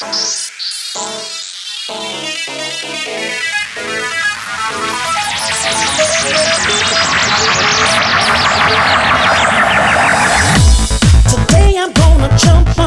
Today I'm gonna jump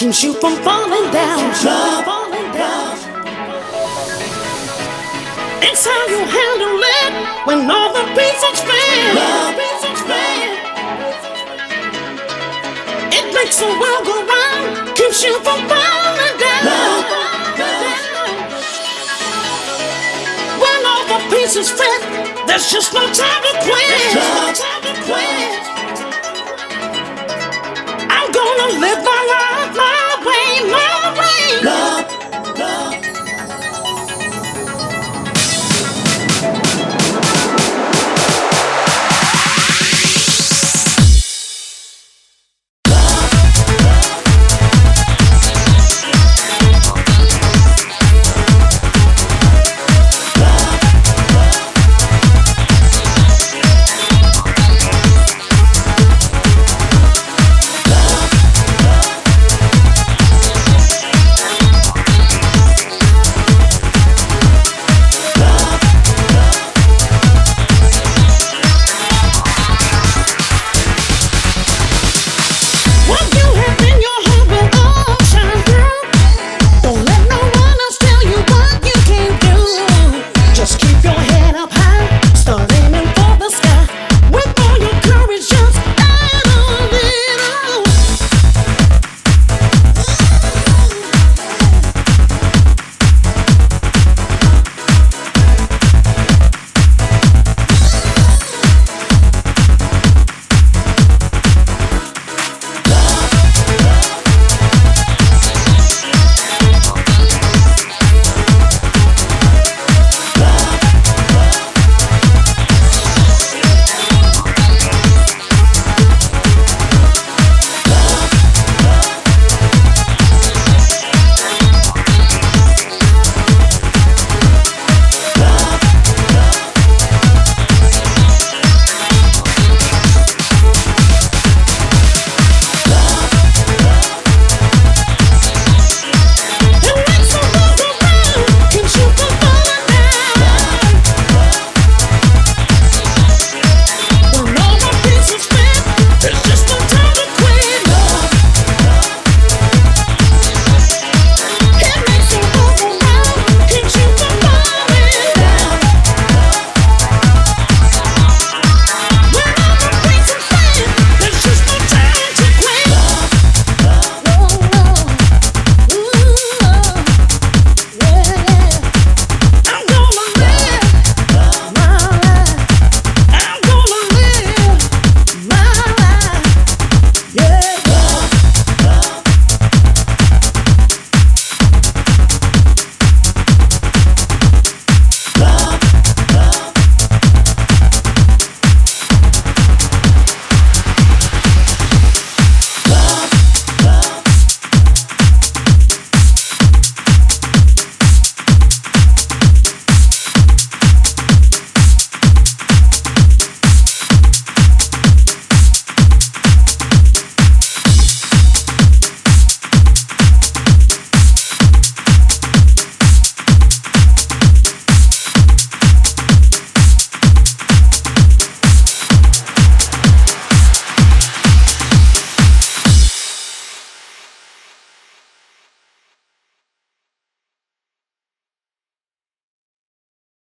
keeps you from falling down. Love. It's how you handle it when all the pieces fail. Love. It makes the world go round, keeps you from falling down. Love, when all the pieces fit, there's just no time to quit. I'm gonna live my life my way, my way. Love, love.